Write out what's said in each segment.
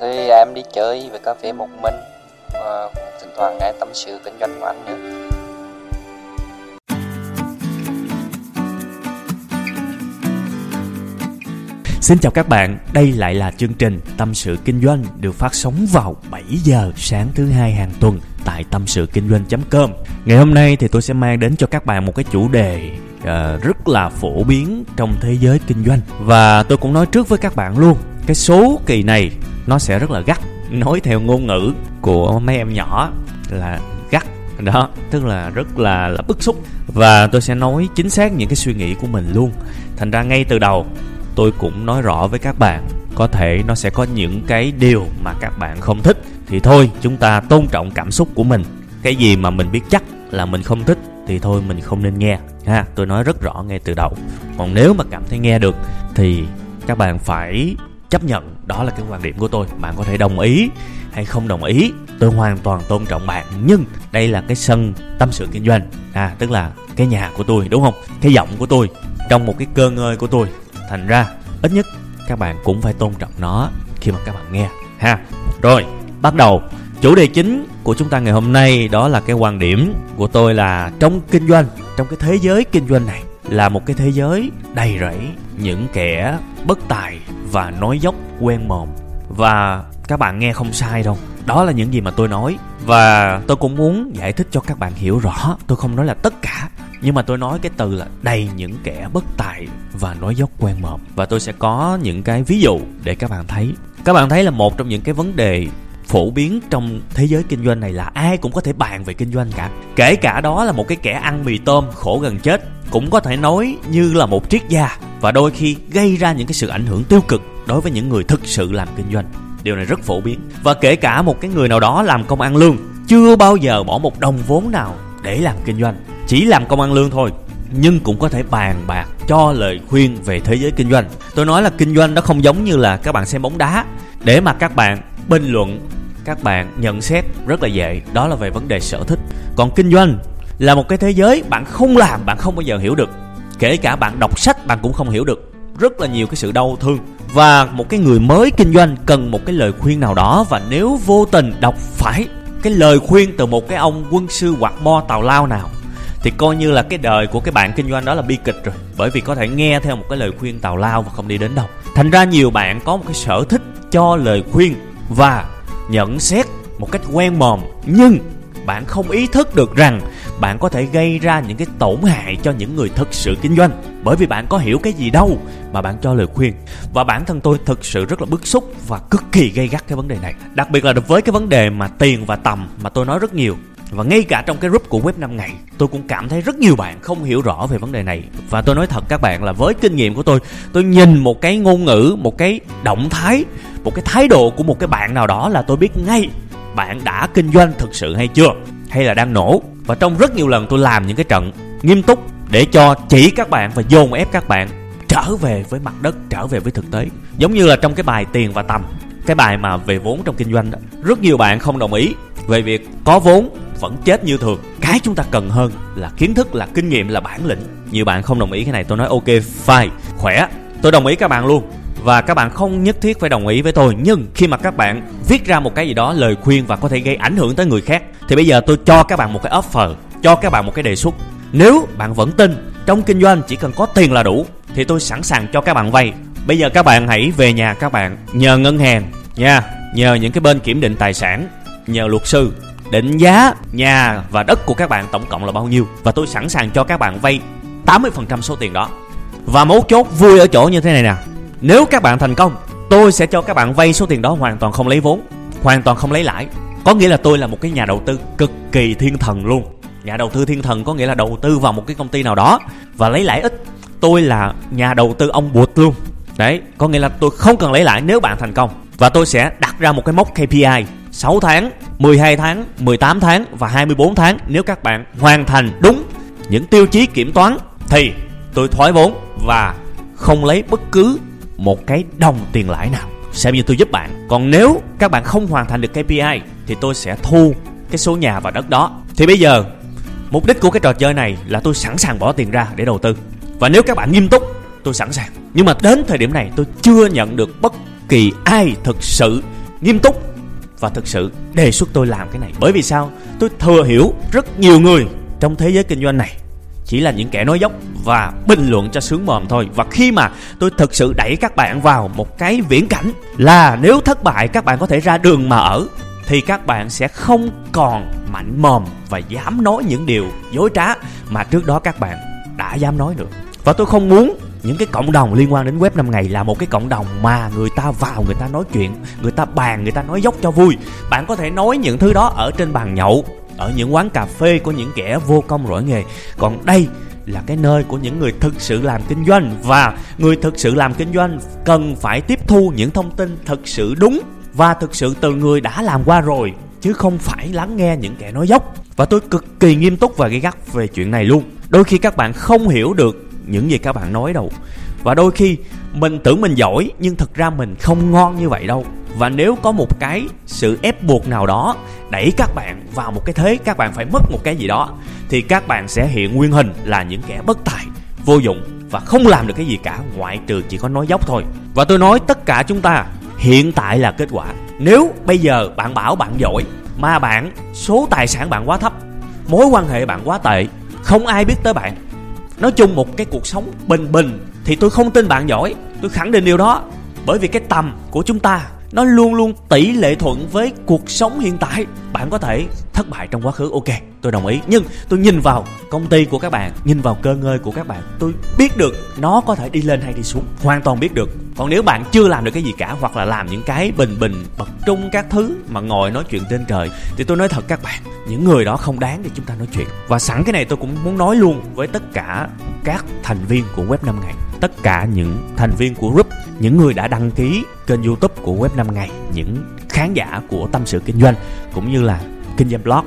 Thì em đi chơi về cà phê một mình và thỉnh thoảng nghe tâm sự kinh doanh của anh nữa. Xin chào các bạn, đây lại là chương trình Tâm sự Kinh doanh được phát sóng vào 7 giờ sáng thứ hai hàng tuần tại tâm sự kinh doanh.com. Ngày hôm nay thì tôi sẽ mang đến cho các bạn một cái chủ đề uh, rất là phổ biến trong thế giới kinh doanh và tôi cũng nói trước với các bạn luôn, cái số kỳ này nó sẽ rất là gắt, nói theo ngôn ngữ của mấy em nhỏ là gắt. Đó tức là rất là là bức xúc. Và tôi sẽ nói chính xác những cái suy nghĩ của mình luôn. Thành ra ngay từ đầu tôi cũng nói rõ với các bạn có thể nó sẽ có những cái điều mà các bạn không thích. Thì thôi chúng ta tôn trọng cảm xúc của mình. Cái gì mà mình biết chắc là mình không thích thì thôi mình không nên nghe. Ha tôi nói rất rõ ngay từ đầu. Còn nếu mà cảm thấy nghe được thì các bạn phải chấp nhận đó là cái quan điểm của tôi. Bạn có thể đồng ý hay không đồng ý, tôi hoàn toàn tôn trọng bạn. Nhưng đây là cái sân tâm sự kinh doanh. À tức là cái nhà của tôi, đúng không? Cái giọng của tôi, trong một cái cơ ngơi của tôi. Thành ra, ít nhất các bạn cũng phải tôn trọng nó khi mà các bạn nghe, ha? Rồi, bắt đầu. Chủ đề chính của chúng ta ngày hôm nay đó là cái quan điểm của tôi là trong kinh doanh, trong cái thế giới kinh doanh này là một cái thế giới đầy rẫy những kẻ bất tài và nói dốc quen mồm. Và các bạn nghe không sai đâu, đó là những gì mà tôi nói. Và tôi cũng muốn giải thích cho các bạn hiểu rõ, tôi không nói là tất cả, nhưng mà tôi nói cái từ là đầy những kẻ bất tài và nói dốc quen mồm. Và tôi sẽ có những cái ví dụ để các bạn thấy. Các bạn thấy là một trong những cái vấn đề phổ biến trong thế giới kinh doanh này là ai cũng có thể bàn về kinh doanh cả. Kể cả đó là một cái kẻ ăn mì tôm khổ gần chết, cũng có thể nói như là một triết gia, và đôi khi gây ra những cái sự ảnh hưởng tiêu cực đối với những người thực sự làm kinh doanh. Điều này rất phổ biến. Và kể cả một cái người nào đó làm công ăn lương, chưa bao giờ bỏ một đồng vốn nào để làm kinh doanh. Chỉ làm công ăn lương thôi, nhưng cũng có thể bàn bạc, cho lời khuyên về thế giới kinh doanh. Tôi nói là kinh doanh nó không giống như là các bạn xem bóng đá. Để mà các bạn bình luận các bạn nhận xét rất là dễ. Đó là về vấn đề sở thích. Còn kinh doanh là một cái thế giới bạn không làm, bạn không bao giờ hiểu được. Kể cả bạn đọc sách, bạn cũng không hiểu được. Rất là nhiều cái sự đau thương. Và một cái người mới kinh doanh cần một cái lời khuyên nào đó. Và nếu vô tình đọc phải cái lời khuyên từ một cái ông quân sư hoặc bo tào lao nào, thì coi như là cái đời của cái bạn kinh doanh đó là bi kịch rồi. Bởi vì có thể nghe theo một cái lời khuyên tào lao và không đi đến đâu. Thành ra nhiều bạn có một cái sở thích cho lời khuyên và nhận xét một cách quen mồm, nhưng bạn không ý thức được rằng bạn có thể gây ra những cái tổn hại cho những người thực sự kinh doanh. Bởi vì bạn có hiểu cái gì đâu mà bạn cho lời khuyên. Và bản thân tôi thực sự rất là bức xúc và cực kỳ gây gắt cái vấn đề này. Đặc biệt là với cái vấn đề mà tiền và tầm mà tôi nói rất nhiều. Và ngay cả trong cái group của web 5 ngày, tôi cũng cảm thấy rất nhiều bạn không hiểu rõ về vấn đề này. Và tôi nói thật các bạn là với kinh nghiệm của tôi tôi nhìn một cái ngôn ngữ, một cái động thái một cái thái độ của một cái bạn nào đó là tôi biết ngay bạn đã kinh doanh thực sự hay chưa, hay là đang nổ. Và trong rất nhiều lần tôi làm những cái trận nghiêm túc để cho chỉ các bạn và dồn ép các bạn trở về với mặt đất, trở về với thực tế. Giống như là trong cái bài tiền và tầm, cái bài mà về vốn trong kinh doanh đó, rất nhiều bạn không đồng ý về việc có vốn vẫn chết như thường. Cái chúng ta cần hơn là kiến thức, là kinh nghiệm, là bản lĩnh. Nhiều bạn không đồng ý cái này, tôi nói ok, fine, khỏe. Tôi đồng ý các bạn luôn và các bạn không nhất thiết phải đồng ý với tôi, nhưng khi mà các bạn viết ra một cái gì đó lời khuyên và có thể gây ảnh hưởng tới người khác, thì bây giờ tôi cho các bạn một cái offer, cho các bạn một cái đề xuất. Nếu bạn vẫn tin, trong kinh doanh chỉ cần có tiền là đủ, thì tôi sẵn sàng cho các bạn vay. Bây giờ các bạn hãy về nhà các bạn, nhờ ngân hàng nha, nhờ những cái bên kiểm định tài sản, nhờ luật sư, định giá nhà và đất của các bạn tổng cộng là bao nhiêu. Và tôi sẵn sàng cho các bạn vay 80% số tiền đó. Và mấu chốt vui ở chỗ như thế này nè nếu các bạn thành công tôi sẽ cho các bạn vay số tiền đó hoàn toàn không lấy vốn hoàn toàn không lấy lãi. Có nghĩa là tôi là một cái nhà đầu tư cực kỳ thiên thần luôn. Nhà đầu tư thiên thần có nghĩa là đầu tư vào một cái công ty nào đó và lấy lãi ít. Tôi là nhà đầu tư ông bụt luôn. Đấy có nghĩa là tôi không cần lấy lãi nếu bạn thành công. Và tôi sẽ đặt ra một cái mốc KPI 6 tháng, 12 tháng, 18 tháng và 24 tháng nếu các bạn hoàn thành đúng những tiêu chí kiểm toán thì tôi thoái vốn và không lấy bất cứ một cái đồng tiền lãi nào. Xem như tôi giúp bạn. Còn nếu các bạn không hoàn thành được KPI thì tôi sẽ thu cái số nhà và đất đó. Thì bây giờ, mục đích của cái trò chơi này là tôi sẵn sàng bỏ tiền ra để đầu tư. Và nếu các bạn nghiêm túc, tôi sẵn sàng. Nhưng mà đến thời điểm này, tôi chưa nhận được bất kỳ ai thực sự nghiêm túc và thực sự đề xuất tôi làm cái này. Bởi vì sao? Tôi thừa hiểu rất nhiều người trong thế giới kinh doanh này chỉ là những kẻ nói dốc và bình luận cho sướng mồm thôi. Và khi mà tôi thực sự đẩy các bạn vào một cái viễn cảnh là nếu thất bại, các bạn có thể ra đường mà ở, thì các bạn sẽ không còn mạnh mồm và dám nói những điều dối trá mà trước đó các bạn đã dám nói nữa. Và tôi không muốn những cái cộng đồng liên quan đến web 5 ngày là một cái cộng đồng mà người ta vào, người ta nói chuyện, người ta bàn, người ta nói dốc cho vui. Bạn có thể nói những thứ đó ở trên bàn nhậu ở những quán cà phê của những kẻ vô công rỗi nghề. Còn đây là cái nơi của những người thực sự làm kinh doanh và người thực sự làm kinh doanh cần phải tiếp thu những thông tin thực sự đúng và thực sự từ người đã làm qua rồi, chứ không phải lắng nghe những kẻ nói dốc. Và tôi cực kỳ nghiêm túc và gay gắt về chuyện này luôn. Đôi khi các bạn không hiểu được những gì các bạn nói đâu. Và đôi khi mình tưởng mình giỏi nhưng thật ra mình không ngon như vậy đâu và nếu có một cái sự ép buộc nào đó đẩy các bạn vào một cái thế, các bạn phải mất một cái gì đó, thì các bạn sẽ hiện nguyên hình là những kẻ bất tài, vô dụng và không làm được cái gì cả, ngoại trừ chỉ có nói dốc thôi. Và tôi nói tất cả chúng ta, hiện tại là kết quả. Nếu bây giờ bạn bảo bạn giỏi, mà bạn, số tài sản bạn quá thấp, mối quan hệ bạn quá tệ, không ai biết tới bạn. Nói chung một cái cuộc sống bình bình thì tôi không tin bạn giỏi. Tôi khẳng định điều đó, bởi vì cái tầm của chúng ta nó luôn luôn tỷ lệ thuận với cuộc sống hiện tại. Bạn có thể thất bại trong quá khứ. Ok, tôi đồng ý. Nhưng tôi nhìn vào công ty của các bạn, nhìn vào cơ ngơi của các bạn, tôi biết được nó có thể đi lên hay đi xuống. Hoàn toàn biết được. Còn nếu bạn chưa làm được cái gì cả, hoặc là làm những cái bình bình, bật trung các thứ mà ngồi nói chuyện trên trời, thì tôi nói thật các bạn, những người đó không đáng để chúng ta nói chuyện. Và sẵn cái này tôi cũng muốn nói luôn với tất cả các thành viên của web 5 ngày. Tất cả những thành viên của group, những người đã đăng ký kênh youtube của web 5 ngày, những khán giả của tâm sự kinh doanh, cũng như là kinh doanh blog.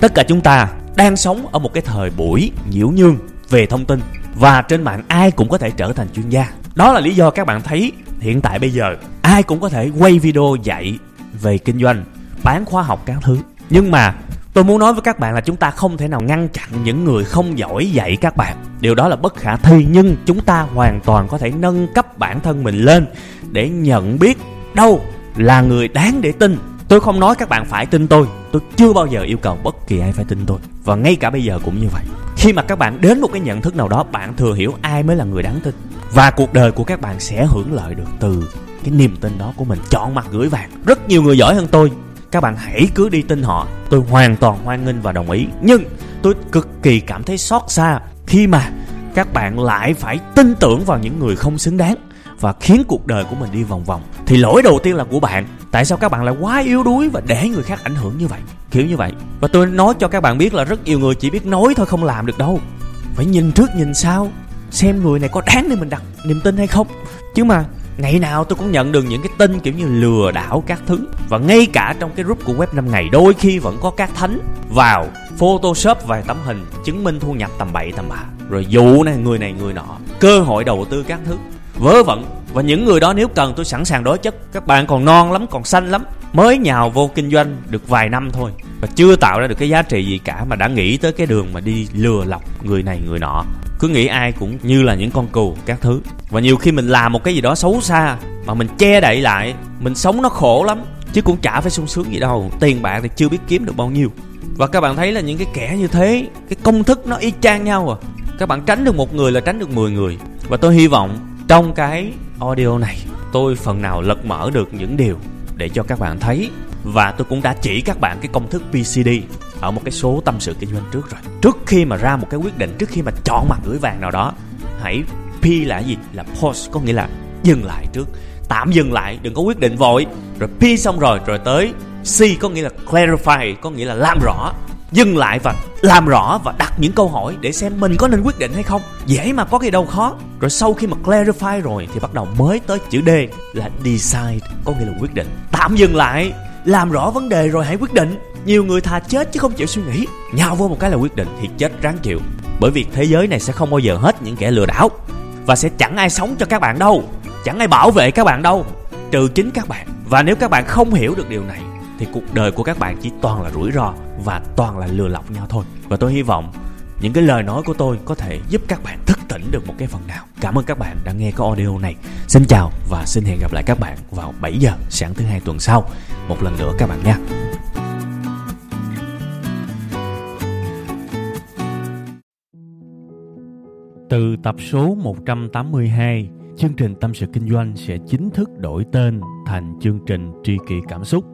Tất cả chúng ta đang sống ở một cái thời buổi nhiễu nhương về thông tin và trên mạng ai cũng có thể trở thành chuyên gia. Đó là lý do các bạn thấy hiện tại bây giờ ai cũng có thể quay video dạy về kinh doanh, bán khóa học các thứ. Nhưng mà tôi muốn nói với các bạn là chúng ta không thể nào ngăn chặn những người không giỏi dạy các bạn. Điều đó là bất khả thi, nhưng chúng ta hoàn toàn có thể nâng cấp bản thân mình lên để nhận biết đâu là người đáng để tin tôi không nói các bạn phải tin tôi. Tôi chưa bao giờ yêu cầu bất kỳ ai phải tin tôi. Và ngay cả bây giờ cũng như vậy. Khi mà các bạn đến một cái nhận thức nào đó, bạn thừa hiểu ai mới là người đáng tin. Và cuộc đời của các bạn sẽ hưởng lợi được từ cái niềm tin đó của mình. Chọn mặt gửi vàng. Rất nhiều người giỏi hơn tôi. Các bạn hãy cứ đi tin họ. Tôi hoàn toàn hoan nghênh và đồng ý. Nhưng tôi cực kỳ cảm thấy xót xa khi mà các bạn lại phải tin tưởng vào những người không xứng đáng và khiến cuộc đời của mình đi vòng vòng. Thì lỗi đầu tiên là của bạn tại sao các bạn lại quá yếu đuối và để người khác ảnh hưởng như vậy? Kiểu như vậy. Và tôi nói cho các bạn biết là rất nhiều người chỉ biết nói thôi, không làm được đâu. Phải nhìn trước, nhìn sau, xem người này có đáng để mình đặt niềm tin hay không. Chứ mà ngày nào tôi cũng nhận được những cái tin kiểu như lừa đảo các thứ. Và ngay cả trong cái group của web 5 ngày, đôi khi vẫn có các thánh vào photoshop vài tấm hình chứng minh thu nhập tầm bậy, tầm bạ. Rồi dụ này, người này, người nọ, cơ hội đầu tư các thứ. Vớ vẩn và những người đó nếu cần tôi sẵn sàng đối chất. Các bạn còn non lắm, còn xanh lắm. Mới nhào vô kinh doanh được vài năm thôi. Và chưa tạo ra được cái giá trị gì cả, mà đã nghĩ tới cái đường mà đi lừa lọc người này, người nọ. Cứ nghĩ ai cũng như là những con cừu, các thứ. Và nhiều khi mình làm một cái gì đó xấu xa, mà mình che đậy lại, mình sống nó khổ lắm, chứ cũng chả phải sung sướng gì đâu. Tiền bạc thì chưa biết kiếm được bao nhiêu. Và các bạn thấy là những cái kẻ như thế, cái công thức nó y chang nhau à. Các bạn tránh được một người là tránh được 10 người. Và tôi hy vọng trong cái audio này, tôi phần nào lật mở được những điều để cho các bạn thấy. Và tôi cũng đã chỉ các bạn cái công thức PCD ở một cái số tâm sự kinh doanh trước rồi. Trước khi mà ra một cái quyết định, trước khi mà chọn mặt gửi vàng nào đó, hãy P là gì? Là pause, có nghĩa là dừng lại trước. Tạm dừng lại, đừng có quyết định vội. Rồi P xong rồi rồi tới C, có nghĩa là clarify, có nghĩa là làm rõ dừng lại và làm rõ và đặt những câu hỏi để xem mình có nên quyết định hay không. Dễ mà có cái đâu khó. Rồi sau khi mà clarify rồi thì bắt đầu mới tới chữ d là decide, có nghĩa là quyết định. Tạm dừng lại, làm rõ vấn đề rồi hãy quyết định. Nhiều người thà chết chứ không chịu suy nghĩ. Nhào vô một cái là quyết định thì chết ráng chịu. Bởi vì thế giới này sẽ không bao giờ hết những kẻ lừa đảo. Và sẽ chẳng ai sống cho các bạn đâu. Chẳng ai bảo vệ các bạn đâu. Trừ chính các bạn. Và nếu các bạn không hiểu được điều này thì cuộc đời của các bạn chỉ toàn là rủi ro và toàn là lừa lọc nhau thôi. Và tôi hy vọng những cái lời nói của tôi có thể giúp các bạn thức tỉnh được một cái phần nào. Cảm ơn các bạn đã nghe cái audio này. Xin chào và xin hẹn gặp lại các bạn vào 7 giờ sáng thứ hai tuần sau. Một lần nữa các bạn nha. Từ tập số 182, chương trình Tâm sự Kinh doanh sẽ chính thức đổi tên thành chương trình Tri kỷ Cảm xúc.